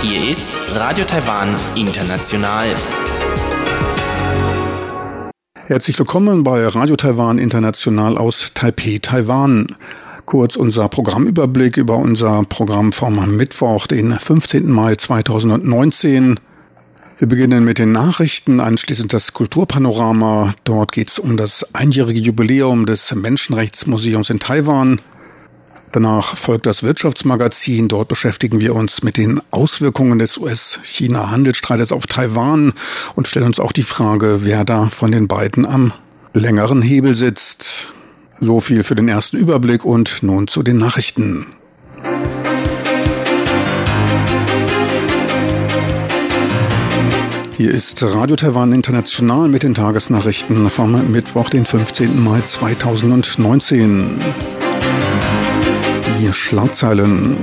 Hier ist Radio Taiwan International. Herzlich willkommen bei Radio Taiwan International aus Taipei, Taiwan. Kurz unser Programmüberblick über unser Programm vom Mittwoch, den 15. Mai 2019. Wir beginnen mit den Nachrichten, anschließend das Kulturpanorama. Dort geht es um das einjährige Jubiläum des Menschenrechtsmuseums in Taiwan. Danach folgt das Wirtschaftsmagazin. Dort beschäftigen wir uns mit den Auswirkungen des US-China-Handelsstreites auf Taiwan und stellen uns auch die Frage, wer da von den beiden am längeren Hebel sitzt. So viel für den ersten Überblick und nun zu den Nachrichten. Hier ist Radio Taiwan International mit den Tagesnachrichten vom Mittwoch, den 15. Mai 2019. Die Schlagzeilen.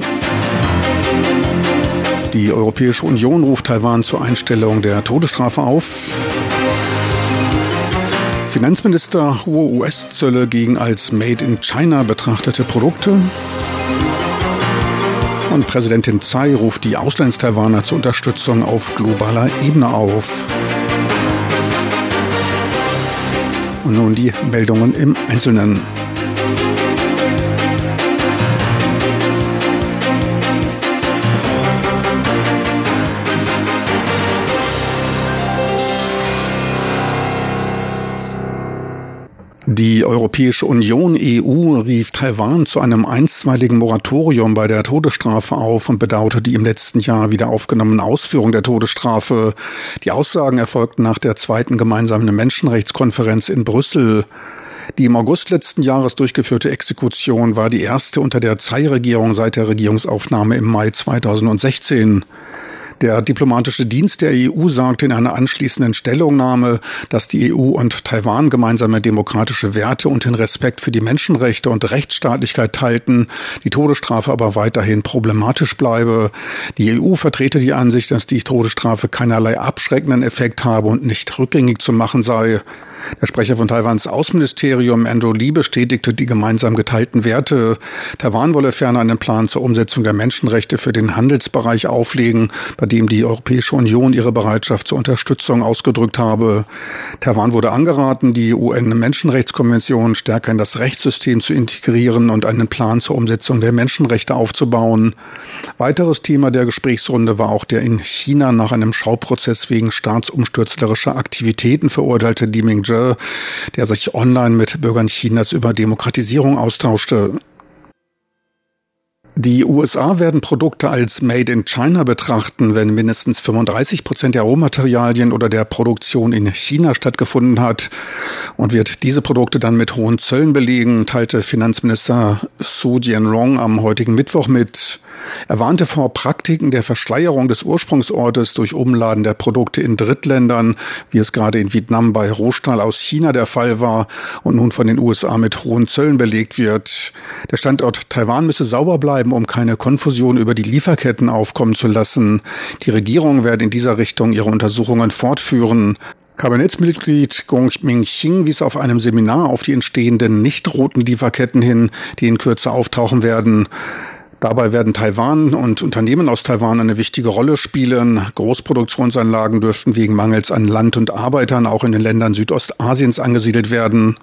Die Europäische Union ruft Taiwan zur Einstellung der Todesstrafe auf. Finanzminister hohe US-Zölle gegen als Made in China betrachtete Produkte. Und Präsidentin Tsai ruft die Auslands-Taiwaner zur Unterstützung auf globaler Ebene auf. Und nun die Meldungen im Einzelnen. Die Europäische Union EU rief Taiwan zu einem einstweiligen Moratorium bei der Todesstrafe auf und bedauerte die im letzten Jahr wieder aufgenommene Ausführung der Todesstrafe. Die Aussagen erfolgten nach der zweiten gemeinsamen Menschenrechtskonferenz in Brüssel. Die im August letzten Jahres durchgeführte Exekution war die erste unter der Tsai-Regierung seit der Regierungsaufnahme im Mai 2016. Der diplomatische Dienst der EU sagte in einer anschließenden Stellungnahme, dass die EU und Taiwan gemeinsame demokratische Werte und den Respekt für die Menschenrechte und Rechtsstaatlichkeit teilten, die Todesstrafe aber weiterhin problematisch bleibe. Die EU vertrete die Ansicht, dass die Todesstrafe keinerlei abschreckenden Effekt habe und nicht rückgängig zu machen sei. Der Sprecher von Taiwans Außenministerium, Andrew Lee, bestätigte die gemeinsam geteilten Werte. Taiwan wolle ferner einen Plan zur Umsetzung der Menschenrechte für den Handelsbereich auflegen, bei dem die Europäische Union ihre Bereitschaft zur Unterstützung ausgedrückt habe. Taiwan wurde angeraten, die UN-Menschenrechtskonvention stärker in das Rechtssystem zu integrieren und einen Plan zur Umsetzung der Menschenrechte aufzubauen. Weiteres Thema der Gesprächsrunde war auch der in China nach einem Schauprozess wegen staatsumstürzlerischer Aktivitäten verurteilte Li Mingzhe, der sich online mit Bürgern Chinas über Demokratisierung austauschte. Die USA werden Produkte als Made in China betrachten, wenn mindestens 35 Prozent der Rohmaterialien oder der Produktion in China stattgefunden hat und wird diese Produkte dann mit hohen Zöllen belegen, teilte Finanzminister Su Jianrong am heutigen Mittwoch mit. Er warnte vor Praktiken der Verschleierung des Ursprungsortes durch Umladen der Produkte in Drittländern, wie es gerade in Vietnam bei Rohstahl aus China der Fall war und nun von den USA mit hohen Zöllen belegt wird. Der Standort Taiwan müsse sauber bleiben, um keine Konfusion über die Lieferketten aufkommen zu lassen. Die Regierung werde in dieser Richtung ihre Untersuchungen fortführen. Kabinettsmitglied Gong Ming-Xing wies auf einem Seminar auf die entstehenden nicht roten Lieferketten hin, die in Kürze auftauchen werden. Dabei werden Taiwan und Unternehmen aus Taiwan eine wichtige Rolle spielen. Großproduktionsanlagen dürften wegen Mangels an Land und Arbeitern auch in den Ländern Südostasiens angesiedelt werden.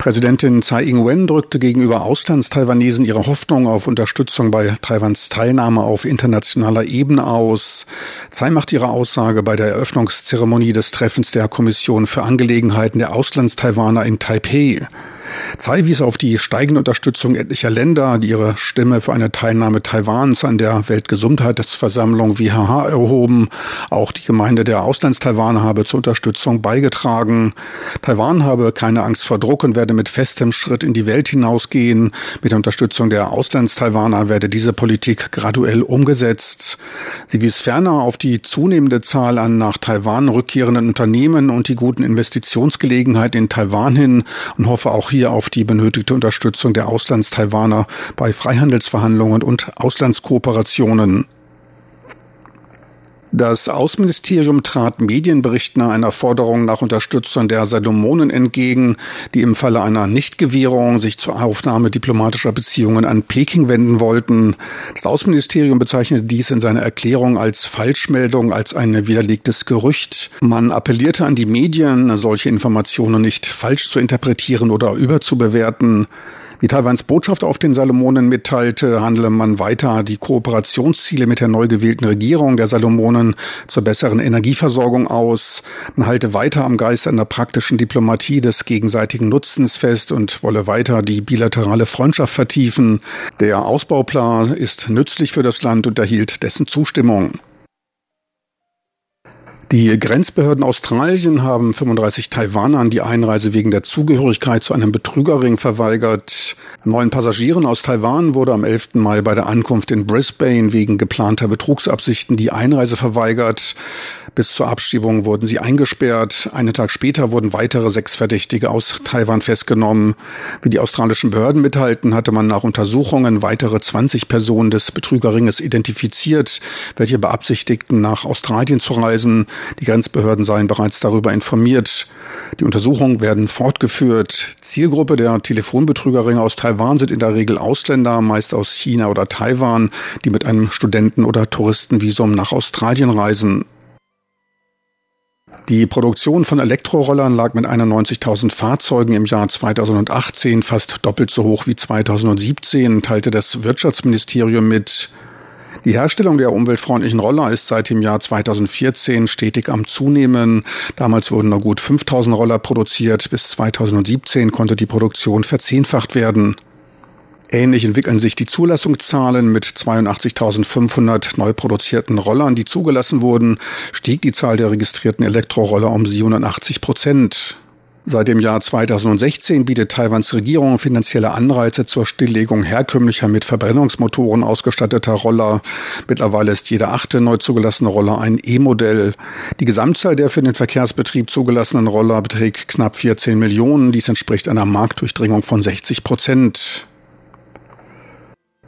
Präsidentin Tsai Ing-wen drückte gegenüber Auslandstaiwanesen ihre Hoffnung auf Unterstützung bei Taiwans Teilnahme auf internationaler Ebene aus. Tsai macht ihre Aussage bei der Eröffnungszeremonie des Treffens der Kommission für Angelegenheiten der Auslandstaiwaner in Taipei. Tsai wies auf die steigende Unterstützung etlicher Länder, die ihre Stimme für eine Teilnahme Taiwans an der Weltgesundheitsversammlung WHH erhoben. Auch die Gemeinde der Auslandstaiwaner habe zur Unterstützung beigetragen. Taiwan habe keine Angst vor Druck und werde mit festem Schritt in die Welt hinausgehen. Mit der Unterstützung der Auslandstaiwaner werde diese Politik graduell umgesetzt. Sie wies ferner auf die zunehmende Zahl an nach Taiwan rückkehrenden Unternehmen und die guten Investitionsgelegenheiten in Taiwan hin und hoffe auch hier auf die benötigte Unterstützung der Auslandstaiwaner bei Freihandelsverhandlungen und Auslandskooperationen. Das Außenministerium trat Medienberichten einer Forderung nach Unterstützung der Salomonen entgegen, die im Falle einer Nichtgewährung sich zur Aufnahme diplomatischer Beziehungen an Peking wenden wollten. Das Außenministerium bezeichnete dies in seiner Erklärung als Falschmeldung, als ein widerlegtes Gerücht. Man appellierte an die Medien, solche Informationen nicht falsch zu interpretieren oder überzubewerten. Wie Taiwans Botschaft auf den Salomonen mitteilte, handele man weiter die Kooperationsziele mit der neu gewählten Regierung der Salomonen zur besseren Energieversorgung aus. Man halte weiter am Geist einer praktischen Diplomatie des gegenseitigen Nutzens fest und wolle weiter die bilaterale Freundschaft vertiefen. Der Ausbauplan ist nützlich für das Land und erhielt dessen Zustimmung. Die Grenzbehörden Australien haben 35 Taiwanern die Einreise wegen der Zugehörigkeit zu einem Betrügerring verweigert. Neun Passagieren aus Taiwan wurde am 11. Mai bei der Ankunft in Brisbane wegen geplanter Betrugsabsichten die Einreise verweigert. Bis zur Abschiebung wurden sie eingesperrt. Einen Tag später wurden weitere sechs Verdächtige aus Taiwan festgenommen. Wie die australischen Behörden mithalten, hatte man nach Untersuchungen weitere 20 Personen des Betrügerringes identifiziert, welche beabsichtigten, nach Australien zu reisen. Die Grenzbehörden seien bereits darüber informiert. Die Untersuchungen werden fortgeführt. Zielgruppe der Telefonbetrügerringe aus Taiwan sind in der Regel Ausländer, meist aus China oder Taiwan, die mit einem Studenten- oder Touristenvisum nach Australien reisen. Die Produktion von Elektrorollern lag mit 91.000 Fahrzeugen im Jahr 2018 fast doppelt so hoch wie 2017, teilte das Wirtschaftsministerium mit. Die Herstellung der umweltfreundlichen Roller ist seit dem Jahr 2014 stetig am Zunehmen. Damals wurden nur gut 5000 Roller produziert. Bis 2017 konnte die Produktion verzehnfacht werden. Ähnlich entwickeln sich die Zulassungszahlen. Mit 82.500 neu produzierten Rollern, die zugelassen wurden, stieg die Zahl der registrierten Elektroroller um 87 Prozent. Seit dem Jahr 2016 bietet Taiwans Regierung finanzielle Anreize zur Stilllegung herkömmlicher mit Verbrennungsmotoren ausgestatteter Roller. Mittlerweile ist jeder achte neu zugelassene Roller ein E-Modell. Die Gesamtzahl der für den Verkehrsbetrieb zugelassenen Roller beträgt knapp 14 Millionen. Dies entspricht einer Marktdurchdringung von 60 Prozent.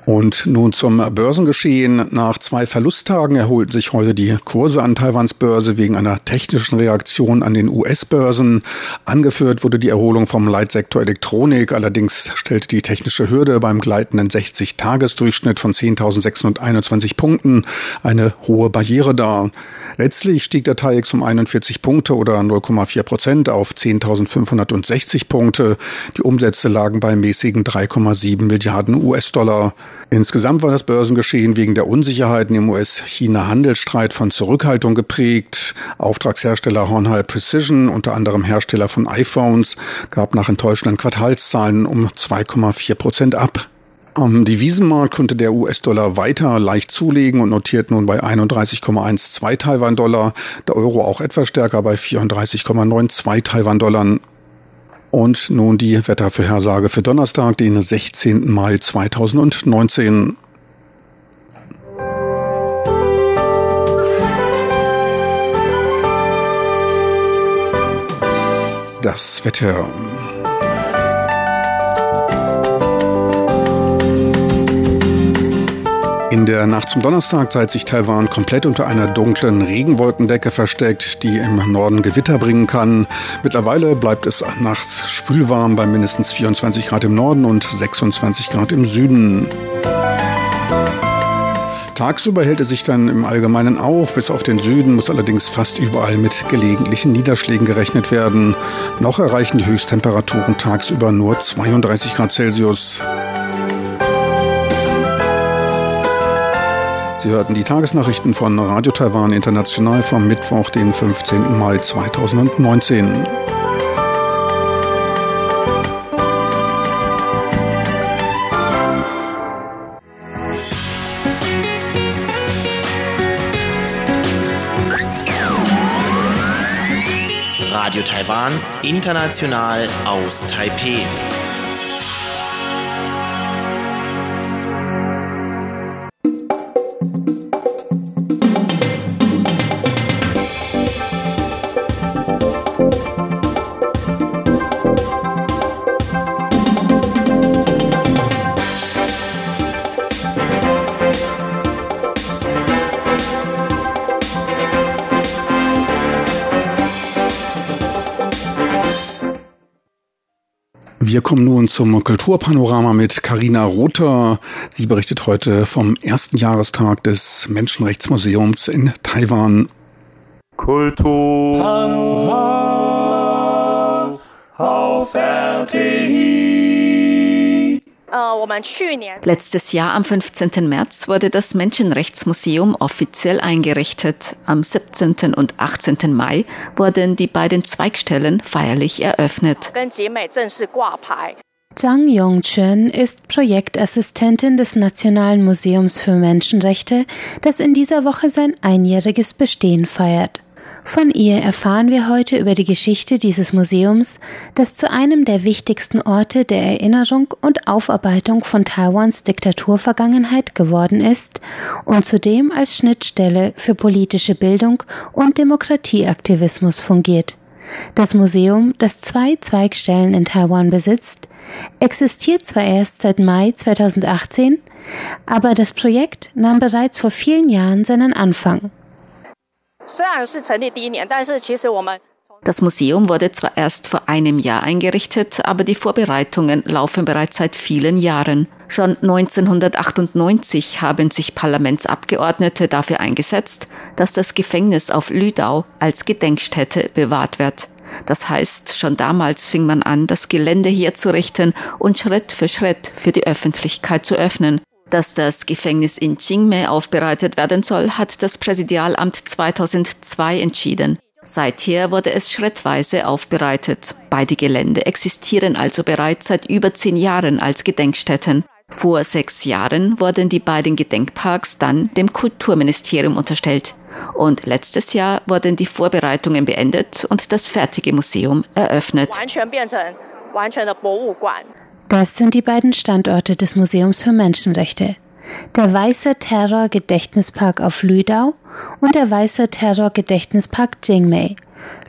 Und nun zum Börsengeschehen. Nach zwei Verlusttagen erholten sich heute die Kurse an Taiwans Börse wegen einer technischen Reaktion an den US-Börsen. Angeführt wurde die Erholung vom Leitsektor Elektronik. Allerdings stellte die technische Hürde beim gleitenden 60-Tages-Durchschnitt von 10.621 Punkten eine hohe Barriere dar. Letztlich stieg der TAIEX um 41 Punkte oder 0,4 Prozent auf 10.560 Punkte. Die Umsätze lagen bei mäßigen 3,7 Milliarden US-Dollar. Insgesamt war das Börsengeschehen wegen der Unsicherheiten im US-China-Handelsstreit von Zurückhaltung geprägt. Auftragshersteller Hornhall Precision, unter anderem Hersteller von iPhones, gab nach enttäuschenden Quartalszahlen um 2,4 Prozent ab. Am Devisenmarkt konnte der US-Dollar weiter leicht zulegen und notiert nun bei 31,12 Taiwan-Dollar, der Euro auch etwas stärker bei 34,92 Taiwan-Dollar. Und nun die Wettervorhersage für Donnerstag, den 16. Mai 2019. Das Wetter. In der Nacht zum Donnerstag zeigt sich Taiwan komplett unter einer dunklen Regenwolkendecke versteckt, die im Norden Gewitter bringen kann. Mittlerweile bleibt es nachts spülwarm bei mindestens 24 Grad im Norden und 26 Grad im Süden. Tagsüber hält es sich dann im Allgemeinen auf. Bis auf den Süden muss allerdings fast überall mit gelegentlichen Niederschlägen gerechnet werden. Noch erreichen die Höchsttemperaturen tagsüber nur 32 Grad Celsius. Sie hörten die Tagesnachrichten von Radio Taiwan International vom Mittwoch, den 15. Mai 2019. Radio Taiwan, international aus Taipeh. Wir kommen nun zum Kulturpanorama mit Karina Rother. Sie berichtet heute vom ersten Jahrestag des Menschenrechtsmuseums in Taiwan. Kultur auf RTI. Letztes Jahr am 15. März wurde das Menschenrechtsmuseum offiziell eingerichtet. Am 17. und 18. Mai wurden die beiden Zweigstellen feierlich eröffnet. Zhang Yongchun ist Projektassistentin des Nationalen Museums für Menschenrechte, das in dieser Woche sein einjähriges Bestehen feiert. Von ihr erfahren wir heute über die Geschichte dieses Museums, das zu einem der wichtigsten Orte der Erinnerung und Aufarbeitung von Taiwans Diktaturvergangenheit geworden ist und zudem als Schnittstelle für politische Bildung und Demokratieaktivismus fungiert. Das Museum, das zwei Zweigstellen in Taiwan besitzt, existiert zwar erst seit Mai 2018, aber das Projekt nahm bereits vor vielen Jahren seinen Anfang. Das Museum wurde zwar erst vor einem Jahr eingerichtet, aber die Vorbereitungen laufen bereits seit vielen Jahren. Schon 1998 haben sich Parlamentsabgeordnete dafür eingesetzt, dass das Gefängnis auf Lüdau als Gedenkstätte bewahrt wird. Das heißt, schon damals fing man an, das Gelände herzurichten und Schritt für Schritt für die Öffentlichkeit zu öffnen. Dass das Gefängnis in Qingmei aufbereitet werden soll, hat das Präsidialamt 2002 entschieden. Seither wurde es schrittweise aufbereitet. Beide Gelände existieren also bereits seit über zehn Jahren als Gedenkstätten. Vor sechs Jahren wurden die beiden Gedenkparks dann dem Kulturministerium unterstellt. Und letztes Jahr wurden die Vorbereitungen beendet und das fertige Museum eröffnet. Das sind die beiden Standorte des Museums für Menschenrechte. Der Weiße Terror Gedächtnispark auf Lüdau und der Weiße Terror Gedächtnispark Jingmei.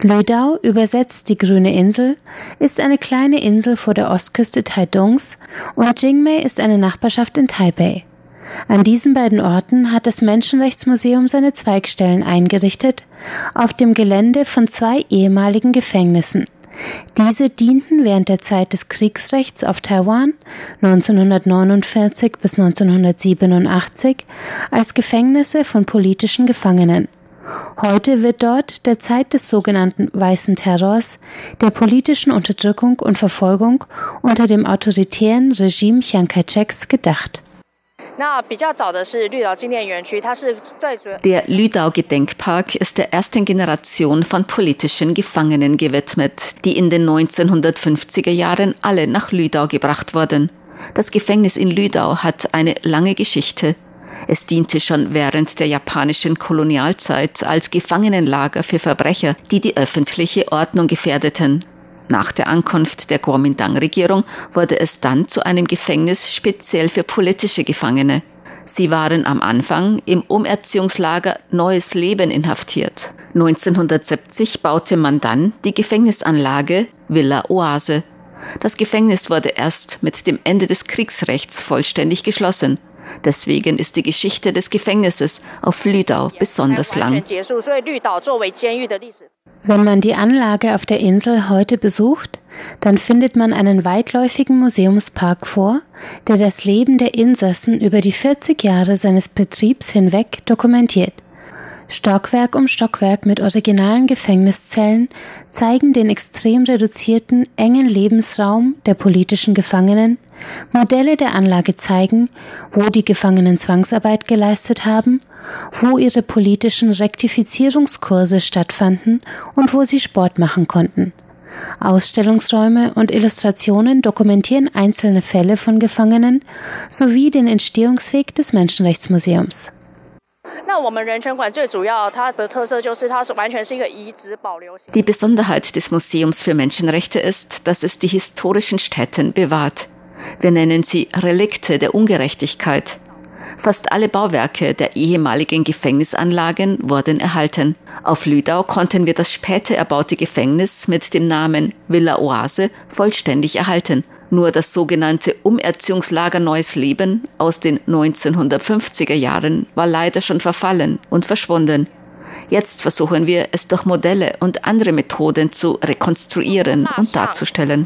Lüdau, übersetzt die grüne Insel, ist eine kleine Insel vor der Ostküste Taidungs und Jingmei ist eine Nachbarschaft in Taipei. An diesen beiden Orten hat das Menschenrechtsmuseum seine Zweigstellen eingerichtet, auf dem Gelände von zwei ehemaligen Gefängnissen. Diese dienten während der Zeit des Kriegsrechts auf Taiwan 1949 bis 1987 als Gefängnisse von politischen Gefangenen. Heute wird dort der Zeit des sogenannten Weißen Terrors, der politischen Unterdrückung und Verfolgung unter dem autoritären Regime Chiang Kai-sheks gedacht. Der Lüdau Gedenkpark ist der ersten Generation von politischen Gefangenen gewidmet, die in den 1950er Jahren alle nach Lüdau gebracht wurden. Das Gefängnis in Lüdau hat eine lange Geschichte. Es diente schon während der japanischen Kolonialzeit als Gefangenenlager für Verbrecher, die die öffentliche Ordnung gefährdeten. Nach der Ankunft der Kuomintang-Regierung wurde es dann zu einem Gefängnis speziell für politische Gefangene. Sie waren am Anfang im Umerziehungslager Neues Leben inhaftiert. 1970 baute man dann die Gefängnisanlage Villa Oase. Das Gefängnis wurde erst mit dem Ende des Kriegsrechts vollständig geschlossen. Deswegen ist die Geschichte des Gefängnisses auf Lüdau besonders lang. Wenn man die Anlage auf der Insel heute besucht, dann findet man einen weitläufigen Museumspark vor, der das Leben der Insassen über die 40 Jahre seines Betriebs hinweg dokumentiert. Stockwerk um Stockwerk mit originalen Gefängniszellen zeigen den extrem reduzierten, engen Lebensraum der politischen Gefangenen, Modelle der Anlage zeigen, wo die Gefangenen Zwangsarbeit geleistet haben, wo ihre politischen Rektifizierungskurse stattfanden und wo sie Sport machen konnten. Ausstellungsräume und Illustrationen dokumentieren einzelne Fälle von Gefangenen sowie den Entstehungsweg des Menschenrechtsmuseums. Die Besonderheit des Museums für Menschenrechte ist, dass es die historischen Stätten bewahrt. Wir nennen sie Relikte der Ungerechtigkeit. Fast alle Bauwerke der ehemaligen Gefängnisanlagen wurden erhalten. Auf Lüdau konnten wir das später erbaute Gefängnis mit dem Namen Villa Oase vollständig erhalten. Nur das sogenannte Umerziehungslager Neues Leben aus den 1950er Jahren war leider schon verfallen und verschwunden. Jetzt versuchen wir, es durch Modelle und andere Methoden zu rekonstruieren und darzustellen.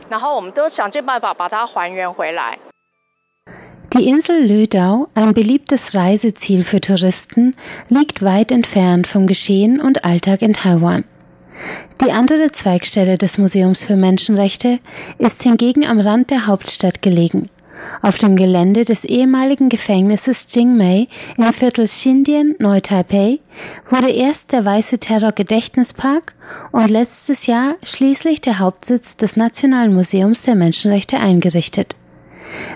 Die Insel Lödau, ein beliebtes Reiseziel für Touristen, liegt weit entfernt vom Geschehen und Alltag in Taiwan. Die andere Zweigstelle des Museums für Menschenrechte ist hingegen am Rand der Hauptstadt gelegen. Auf dem Gelände des ehemaligen Gefängnisses Jingmei im Viertel Xindian, Neu-Taipei, wurde erst der Weiße Terror Gedächtnispark und letztes Jahr schließlich der Hauptsitz des Nationalen Museums der Menschenrechte eingerichtet.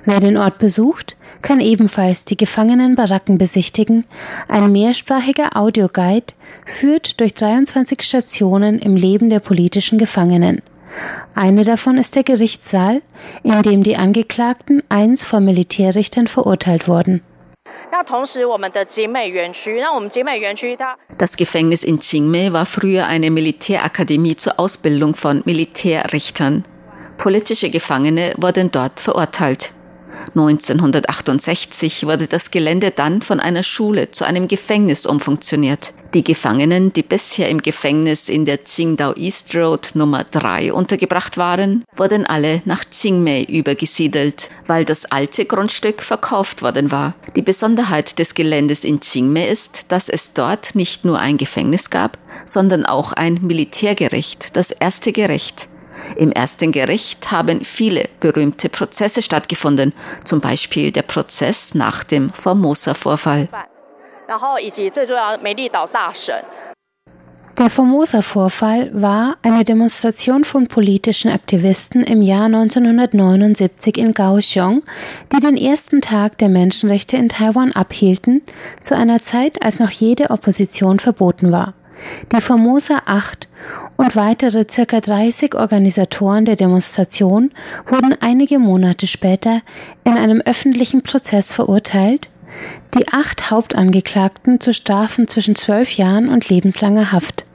Wer den Ort besucht, kann ebenfalls die Gefangenenbaracken besichtigen. Ein mehrsprachiger Audioguide führt durch 23 Stationen im Leben der politischen Gefangenen. Eine davon ist der Gerichtssaal, in dem die Angeklagten einst vor Militärrichtern verurteilt wurden. Das Gefängnis in Jingmei war früher eine Militärakademie zur Ausbildung von Militärrichtern. Politische Gefangene wurden dort verurteilt. 1968 wurde das Gelände dann von einer Schule zu einem Gefängnis umfunktioniert. Die Gefangenen, die bisher im Gefängnis in der Qingdao East Road Nummer 3 untergebracht waren, wurden alle nach Qingmei übergesiedelt, weil das alte Grundstück verkauft worden war. Die Besonderheit des Geländes in Qingmei ist, dass es dort nicht nur ein Gefängnis gab, sondern auch ein Militärgericht, das erste Gericht. Im ersten Gericht haben viele berühmte Prozesse stattgefunden, zum Beispiel der Prozess nach dem Formosa-Vorfall. Der Formosa-Vorfall war eine Demonstration von politischen Aktivisten im Jahr 1979 in Kaohsiung, die den ersten Tag der Menschenrechte in Taiwan abhielten, zu einer Zeit, als noch jede Opposition verboten war. Die Formosa 8 und weitere circa 30 Organisatoren der Demonstration wurden einige Monate später in einem öffentlichen Prozess verurteilt, die acht Hauptangeklagten zu Strafen zwischen zwölf Jahren und lebenslanger Haft.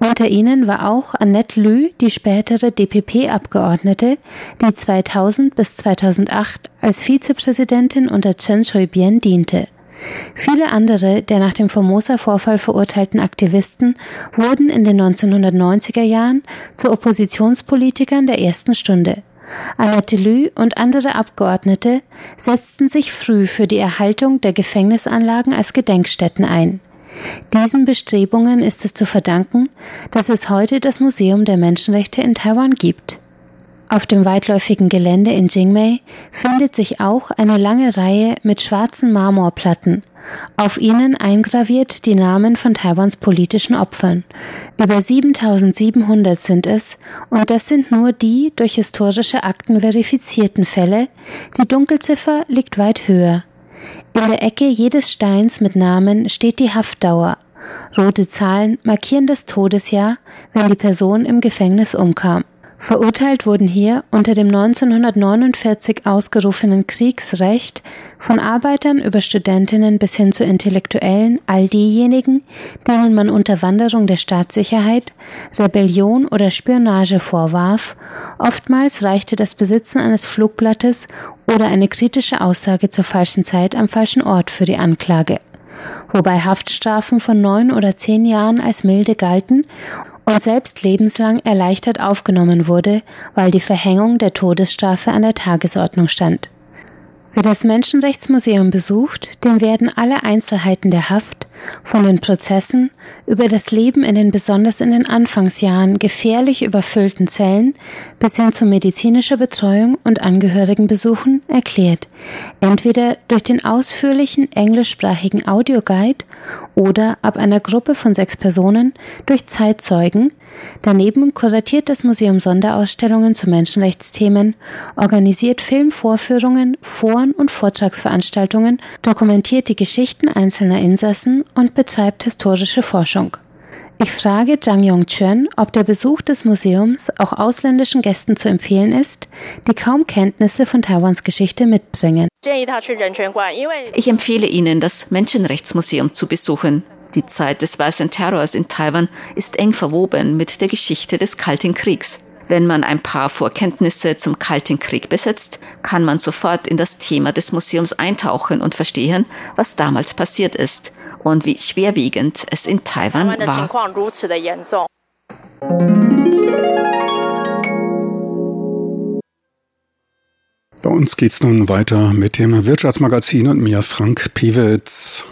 Unter ihnen war auch Annette Lü, die spätere DPP-Abgeordnete, die 2000 bis 2008 als Vizepräsidentin unter Chen Shui-bian diente. Viele andere der nach dem Formosa-Vorfall verurteilten Aktivisten wurden in den 1990er Jahren zu Oppositionspolitikern der ersten Stunde. Annette Lü und andere Abgeordnete setzten sich früh für die Erhaltung der Gefängnisanlagen als Gedenkstätten ein. Diesen Bestrebungen ist es zu verdanken, dass es heute das Museum der Menschenrechte in Taiwan gibt. Auf dem weitläufigen Gelände in Jingmei findet sich auch eine lange Reihe mit schwarzen Marmorplatten. Auf ihnen eingraviert die Namen von Taiwans politischen Opfern. Über 7700 sind es, und das sind nur die durch historische Akten verifizierten Fälle. Die Dunkelziffer liegt weit höher. In der Ecke jedes Steins mit Namen steht die Haftdauer. Rote Zahlen markieren das Todesjahr, wenn die Person im Gefängnis umkam. Verurteilt wurden hier unter dem 1949 ausgerufenen Kriegsrecht von Arbeitern über Studentinnen bis hin zu Intellektuellen all diejenigen, denen man Unterwanderung der Staatssicherheit, Rebellion oder Spionage vorwarf. Oftmals reichte das Besitzen eines Flugblattes oder eine kritische Aussage zur falschen Zeit am falschen Ort für die Anklage wobei Haftstrafen von neun oder zehn Jahren als milde galten und selbst lebenslang erleichtert aufgenommen wurde, weil die Verhängung der Todesstrafe an der Tagesordnung stand. Wer das Menschenrechtsmuseum besucht, dem werden alle Einzelheiten der Haft, von den Prozessen über das Leben in den besonders in den Anfangsjahren gefährlich überfüllten Zellen bis hin zu medizinischer Betreuung und Angehörigenbesuchen erklärt, entweder durch den ausführlichen englischsprachigen Audioguide oder ab einer Gruppe von sechs Personen durch Zeitzeugen, Daneben kuratiert das Museum Sonderausstellungen zu Menschenrechtsthemen, organisiert Filmvorführungen, Foren und Vortragsveranstaltungen, dokumentiert die Geschichten einzelner Insassen und betreibt historische Forschung. Ich frage Zhang Yongchen, ob der Besuch des Museums auch ausländischen Gästen zu empfehlen ist, die kaum Kenntnisse von Taiwans Geschichte mitbringen. Ich empfehle Ihnen, das Menschenrechtsmuseum zu besuchen. Die Zeit des weißen Terrors in Taiwan ist eng verwoben mit der Geschichte des Kalten Kriegs. Wenn man ein paar Vorkenntnisse zum Kalten Krieg besitzt, kann man sofort in das Thema des Museums eintauchen und verstehen, was damals passiert ist und wie schwerwiegend es in Taiwan war. Bei uns geht's nun weiter mit dem Wirtschaftsmagazin und mir Frank Pewitz.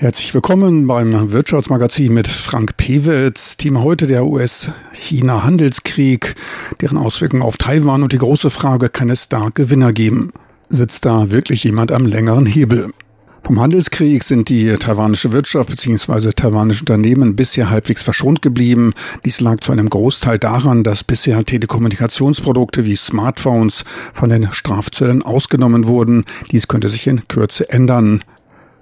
Herzlich willkommen beim Wirtschaftsmagazin mit Frank Pewitz. Thema heute der US-China-Handelskrieg, deren Auswirkungen auf Taiwan und die große Frage, kann es da Gewinner geben? Sitzt da wirklich jemand am längeren Hebel? Vom Handelskrieg sind die taiwanische Wirtschaft bzw. taiwanische Unternehmen bisher halbwegs verschont geblieben. Dies lag zu einem Großteil daran, dass bisher Telekommunikationsprodukte wie Smartphones von den Strafzöllen ausgenommen wurden. Dies könnte sich in Kürze ändern.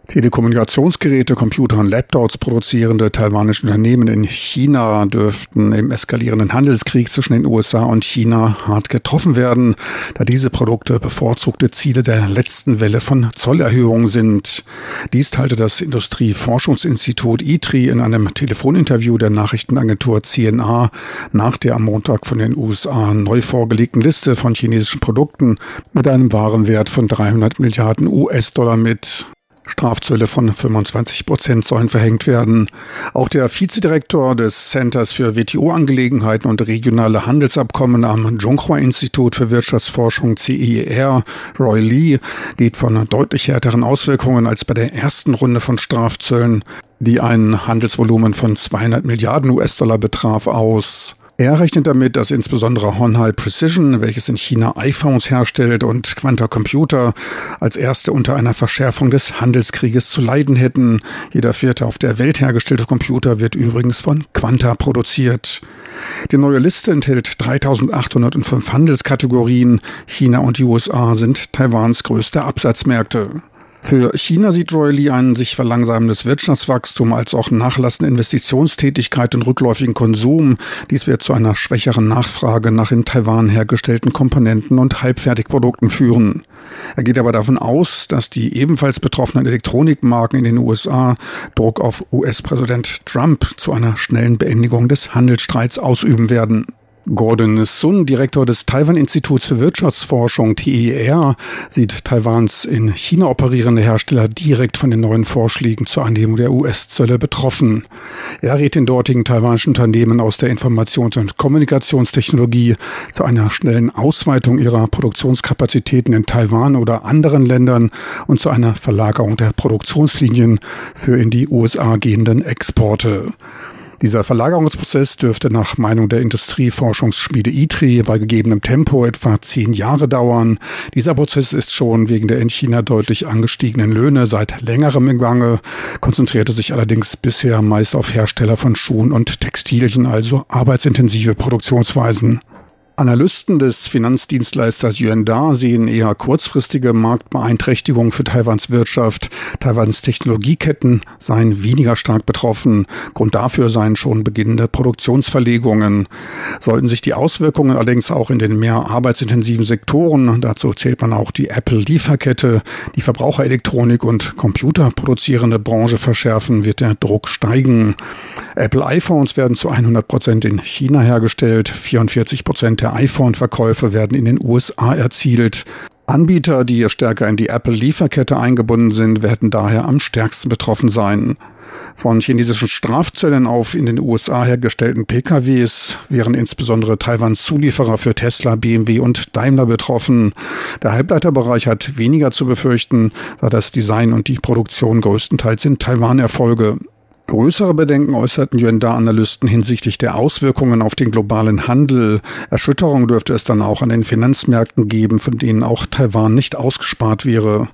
Telekommunikationsgeräte, Computer und Laptops produzierende taiwanische Unternehmen in China dürften im eskalierenden Handelskrieg zwischen den USA und China hart getroffen werden, da diese Produkte bevorzugte Ziele der letzten Welle von Zollerhöhungen sind. Dies teilte das Industrieforschungsinstitut ITRI in einem Telefoninterview der Nachrichtenagentur CNA nach der am Montag von den USA neu vorgelegten Liste von chinesischen Produkten mit einem Warenwert von 300 Milliarden US-Dollar mit. Strafzölle von 25 Prozent sollen verhängt werden. Auch der Vizedirektor des Centers für WTO-Angelegenheiten und regionale Handelsabkommen am Zhonghua-Institut für Wirtschaftsforschung CIER, Roy Lee, geht von deutlich härteren Auswirkungen als bei der ersten Runde von Strafzöllen, die ein Handelsvolumen von 200 Milliarden US-Dollar betraf, aus. Er rechnet damit, dass insbesondere Honhai Precision, welches in China iPhones herstellt, und Quanta Computer als erste unter einer Verschärfung des Handelskrieges zu leiden hätten. Jeder vierte auf der Welt hergestellte Computer wird übrigens von Quanta produziert. Die neue Liste enthält 3805 Handelskategorien. China und die USA sind Taiwans größte Absatzmärkte. Für China sieht Roy Lee ein sich verlangsamendes Wirtschaftswachstum als auch nachlassende Investitionstätigkeit und rückläufigen Konsum. Dies wird zu einer schwächeren Nachfrage nach in Taiwan hergestellten Komponenten und Halbfertigprodukten führen. Er geht aber davon aus, dass die ebenfalls betroffenen Elektronikmarken in den USA Druck auf US-Präsident Trump zu einer schnellen Beendigung des Handelsstreits ausüben werden. Gordon Sun, Direktor des Taiwan-Instituts für Wirtschaftsforschung TIR, sieht Taiwans in China operierende Hersteller direkt von den neuen Vorschlägen zur Anhebung der US-Zölle betroffen. Er rät den dortigen taiwanischen Unternehmen aus der Informations- und Kommunikationstechnologie zu einer schnellen Ausweitung ihrer Produktionskapazitäten in Taiwan oder anderen Ländern und zu einer Verlagerung der Produktionslinien für in die USA gehenden Exporte. Dieser Verlagerungsprozess dürfte nach Meinung der Industrieforschungsschmiede ITRI bei gegebenem Tempo etwa zehn Jahre dauern. Dieser Prozess ist schon wegen der in China deutlich angestiegenen Löhne seit längerem im Gange, konzentrierte sich allerdings bisher meist auf Hersteller von Schuhen und Textilien, also arbeitsintensive Produktionsweisen. Analysten des Finanzdienstleisters Yuanda sehen eher kurzfristige Marktbeeinträchtigungen für Taiwans Wirtschaft. Taiwans Technologieketten seien weniger stark betroffen. Grund dafür seien schon beginnende Produktionsverlegungen. Sollten sich die Auswirkungen allerdings auch in den mehr arbeitsintensiven Sektoren, dazu zählt man auch die Apple-Lieferkette, die Verbraucherelektronik und Computer produzierende Branche verschärfen, wird der Druck steigen. Apple iPhones werden zu 100 Prozent in China hergestellt, 44 Prozent der iPhone-Verkäufe werden in den USA erzielt. Anbieter, die stärker in die Apple-Lieferkette eingebunden sind, werden daher am stärksten betroffen sein. Von chinesischen Strafzöllen auf in den USA hergestellten PKWs wären insbesondere Taiwans Zulieferer für Tesla, BMW und Daimler betroffen. Der Halbleiterbereich hat weniger zu befürchten, da das Design und die Produktion größtenteils in Taiwan erfolge. Größere Bedenken äußerten Yuanda-Analysten hinsichtlich der Auswirkungen auf den globalen Handel. Erschütterung dürfte es dann auch an den Finanzmärkten geben, von denen auch Taiwan nicht ausgespart wäre.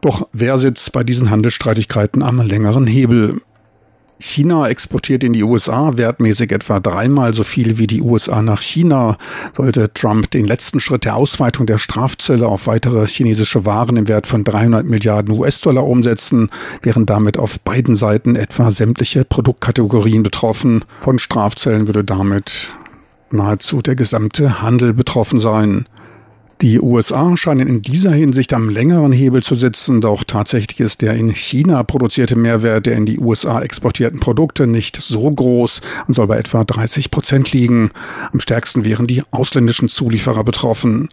Doch wer sitzt bei diesen Handelsstreitigkeiten am längeren Hebel? China exportiert in die USA wertmäßig etwa dreimal so viel wie die USA nach China. Sollte Trump den letzten Schritt der Ausweitung der Strafzölle auf weitere chinesische Waren im Wert von 300 Milliarden US-Dollar umsetzen, wären damit auf beiden Seiten etwa sämtliche Produktkategorien betroffen. Von Strafzöllen würde damit nahezu der gesamte Handel betroffen sein. Die USA scheinen in dieser Hinsicht am längeren Hebel zu sitzen, doch tatsächlich ist der in China produzierte Mehrwert der in die USA exportierten Produkte nicht so groß und soll bei etwa 30 Prozent liegen. Am stärksten wären die ausländischen Zulieferer betroffen.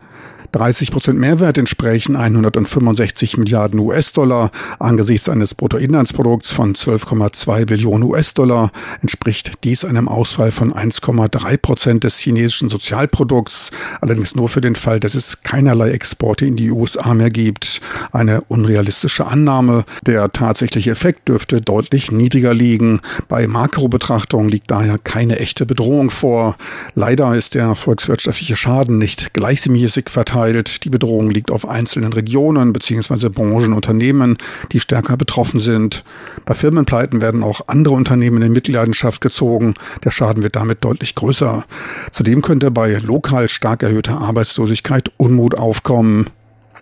30 Prozent Mehrwert entsprechen 165 Milliarden US-Dollar. Angesichts eines Bruttoinlandsprodukts von 12,2 Billionen US-Dollar entspricht dies einem Ausfall von 1,3 Prozent des chinesischen Sozialprodukts. Allerdings nur für den Fall, dass es keinerlei Exporte in die USA mehr gibt. Eine unrealistische Annahme. Der tatsächliche Effekt dürfte deutlich niedriger liegen. Bei Makrobetrachtung liegt daher keine echte Bedrohung vor. Leider ist der volkswirtschaftliche Schaden nicht gleichmäßig verteilt. Die Bedrohung liegt auf einzelnen Regionen bzw. Branchen, Unternehmen, die stärker betroffen sind. Bei Firmenpleiten werden auch andere Unternehmen in Mitleidenschaft gezogen. Der Schaden wird damit deutlich größer. Zudem könnte bei lokal stark erhöhter Arbeitslosigkeit Unmut aufkommen.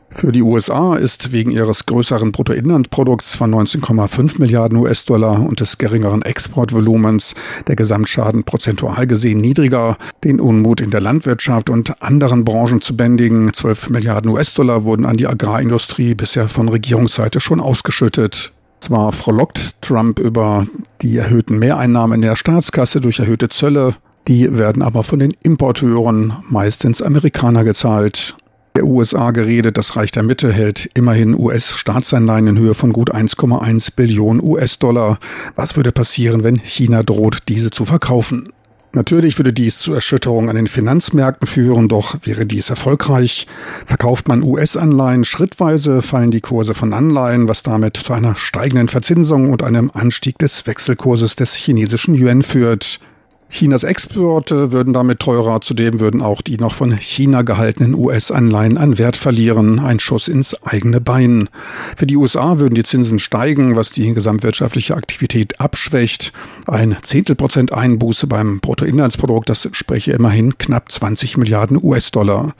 Für die USA ist wegen ihres größeren Bruttoinlandprodukts von 19,5 Milliarden US-Dollar und des geringeren Exportvolumens der Gesamtschaden prozentual gesehen niedriger. Den Unmut in der Landwirtschaft und anderen Branchen zu bändigen, 12 Milliarden US-Dollar wurden an die Agrarindustrie bisher von Regierungsseite schon ausgeschüttet. Zwar frohlockt Trump über die erhöhten Mehreinnahmen in der Staatskasse durch erhöhte Zölle, die werden aber von den Importeuren, meistens Amerikaner, gezahlt der USA geredet. Das Reich der Mitte hält immerhin US-Staatsanleihen in Höhe von gut 1,1 Billionen US-Dollar. Was würde passieren, wenn China droht, diese zu verkaufen? Natürlich würde dies zu Erschütterungen an den Finanzmärkten führen, doch wäre dies erfolgreich. Verkauft man US-Anleihen schrittweise, fallen die Kurse von Anleihen, was damit zu einer steigenden Verzinsung und einem Anstieg des Wechselkurses des chinesischen Yuan führt. Chinas Exporte würden damit teurer, zudem würden auch die noch von China gehaltenen US-Anleihen an Wert verlieren, ein Schuss ins eigene Bein. Für die USA würden die Zinsen steigen, was die gesamtwirtschaftliche Aktivität abschwächt. Ein Zehntelprozent Einbuße beim Bruttoinlandsprodukt, das spreche immerhin knapp 20 Milliarden US-Dollar.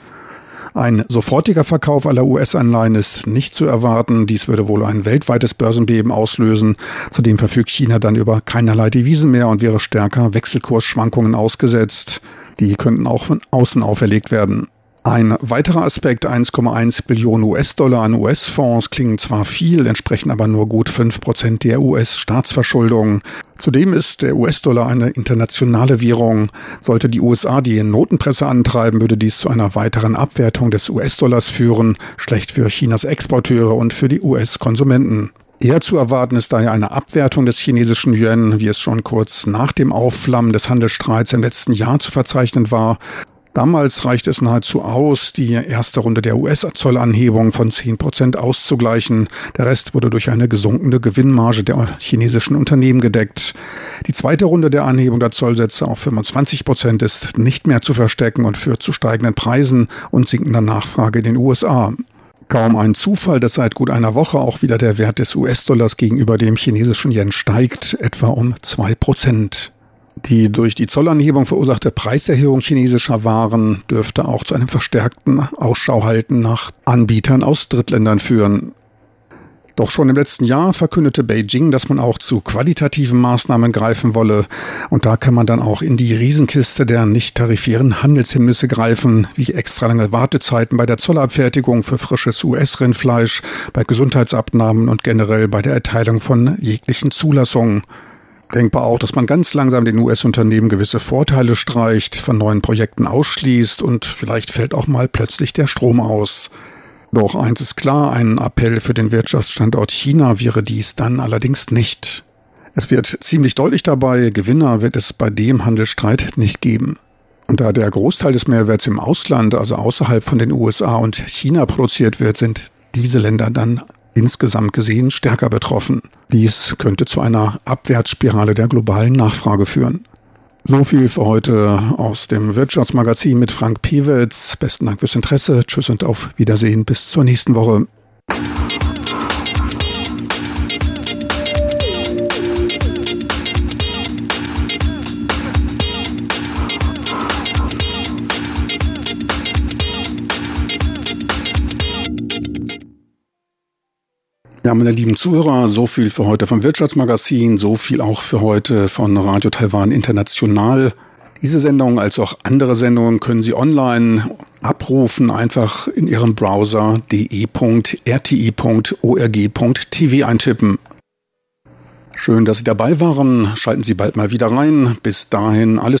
Ein sofortiger Verkauf aller US-Anleihen ist nicht zu erwarten. Dies würde wohl ein weltweites Börsenbeben auslösen. Zudem verfügt China dann über keinerlei Devisen mehr und wäre stärker Wechselkursschwankungen ausgesetzt. Die könnten auch von außen auferlegt werden. Ein weiterer Aspekt, 1,1 Billionen US-Dollar an US-Fonds, klingen zwar viel, entsprechen aber nur gut 5 Prozent der US-Staatsverschuldung. Zudem ist der US-Dollar eine internationale Währung. Sollte die USA die Notenpresse antreiben, würde dies zu einer weiteren Abwertung des US-Dollars führen, schlecht für Chinas Exporteure und für die US-Konsumenten. Eher zu erwarten ist daher eine Abwertung des chinesischen Yuan, wie es schon kurz nach dem Aufflammen des Handelsstreits im letzten Jahr zu verzeichnen war. Damals reichte es nahezu aus, die erste Runde der US-Zollanhebung von 10 Prozent auszugleichen. Der Rest wurde durch eine gesunkene Gewinnmarge der chinesischen Unternehmen gedeckt. Die zweite Runde der Anhebung der Zollsätze auf 25 Prozent ist nicht mehr zu verstecken und führt zu steigenden Preisen und sinkender Nachfrage in den USA. Kaum ein Zufall, dass seit gut einer Woche auch wieder der Wert des US-Dollars gegenüber dem chinesischen Yen steigt, etwa um zwei Prozent. Die durch die Zollanhebung verursachte Preiserhöhung chinesischer Waren dürfte auch zu einem verstärkten Ausschauhalten nach Anbietern aus Drittländern führen. Doch schon im letzten Jahr verkündete Beijing, dass man auch zu qualitativen Maßnahmen greifen wolle. Und da kann man dann auch in die Riesenkiste der nicht tarifären Handelshemmnisse greifen, wie extra lange Wartezeiten bei der Zollabfertigung für frisches US-Rindfleisch, bei Gesundheitsabnahmen und generell bei der Erteilung von jeglichen Zulassungen. Denkbar auch, dass man ganz langsam den US-Unternehmen gewisse Vorteile streicht, von neuen Projekten ausschließt und vielleicht fällt auch mal plötzlich der Strom aus. Doch eins ist klar, ein Appell für den Wirtschaftsstandort China wäre dies dann allerdings nicht. Es wird ziemlich deutlich dabei, Gewinner wird es bei dem Handelsstreit nicht geben. Und da der Großteil des Mehrwerts im Ausland, also außerhalb von den USA und China produziert wird, sind diese Länder dann insgesamt gesehen stärker betroffen. Dies könnte zu einer Abwärtsspirale der globalen Nachfrage führen. So viel für heute aus dem Wirtschaftsmagazin mit Frank Piewitz. Besten Dank fürs Interesse. Tschüss und auf Wiedersehen. Bis zur nächsten Woche. Ja, meine lieben Zuhörer, so viel für heute vom Wirtschaftsmagazin, so viel auch für heute von Radio Taiwan International. Diese Sendung als auch andere Sendungen können Sie online abrufen, einfach in Ihrem Browser de.rti.org.tv eintippen. Schön, dass Sie dabei waren. Schalten Sie bald mal wieder rein. Bis dahin alles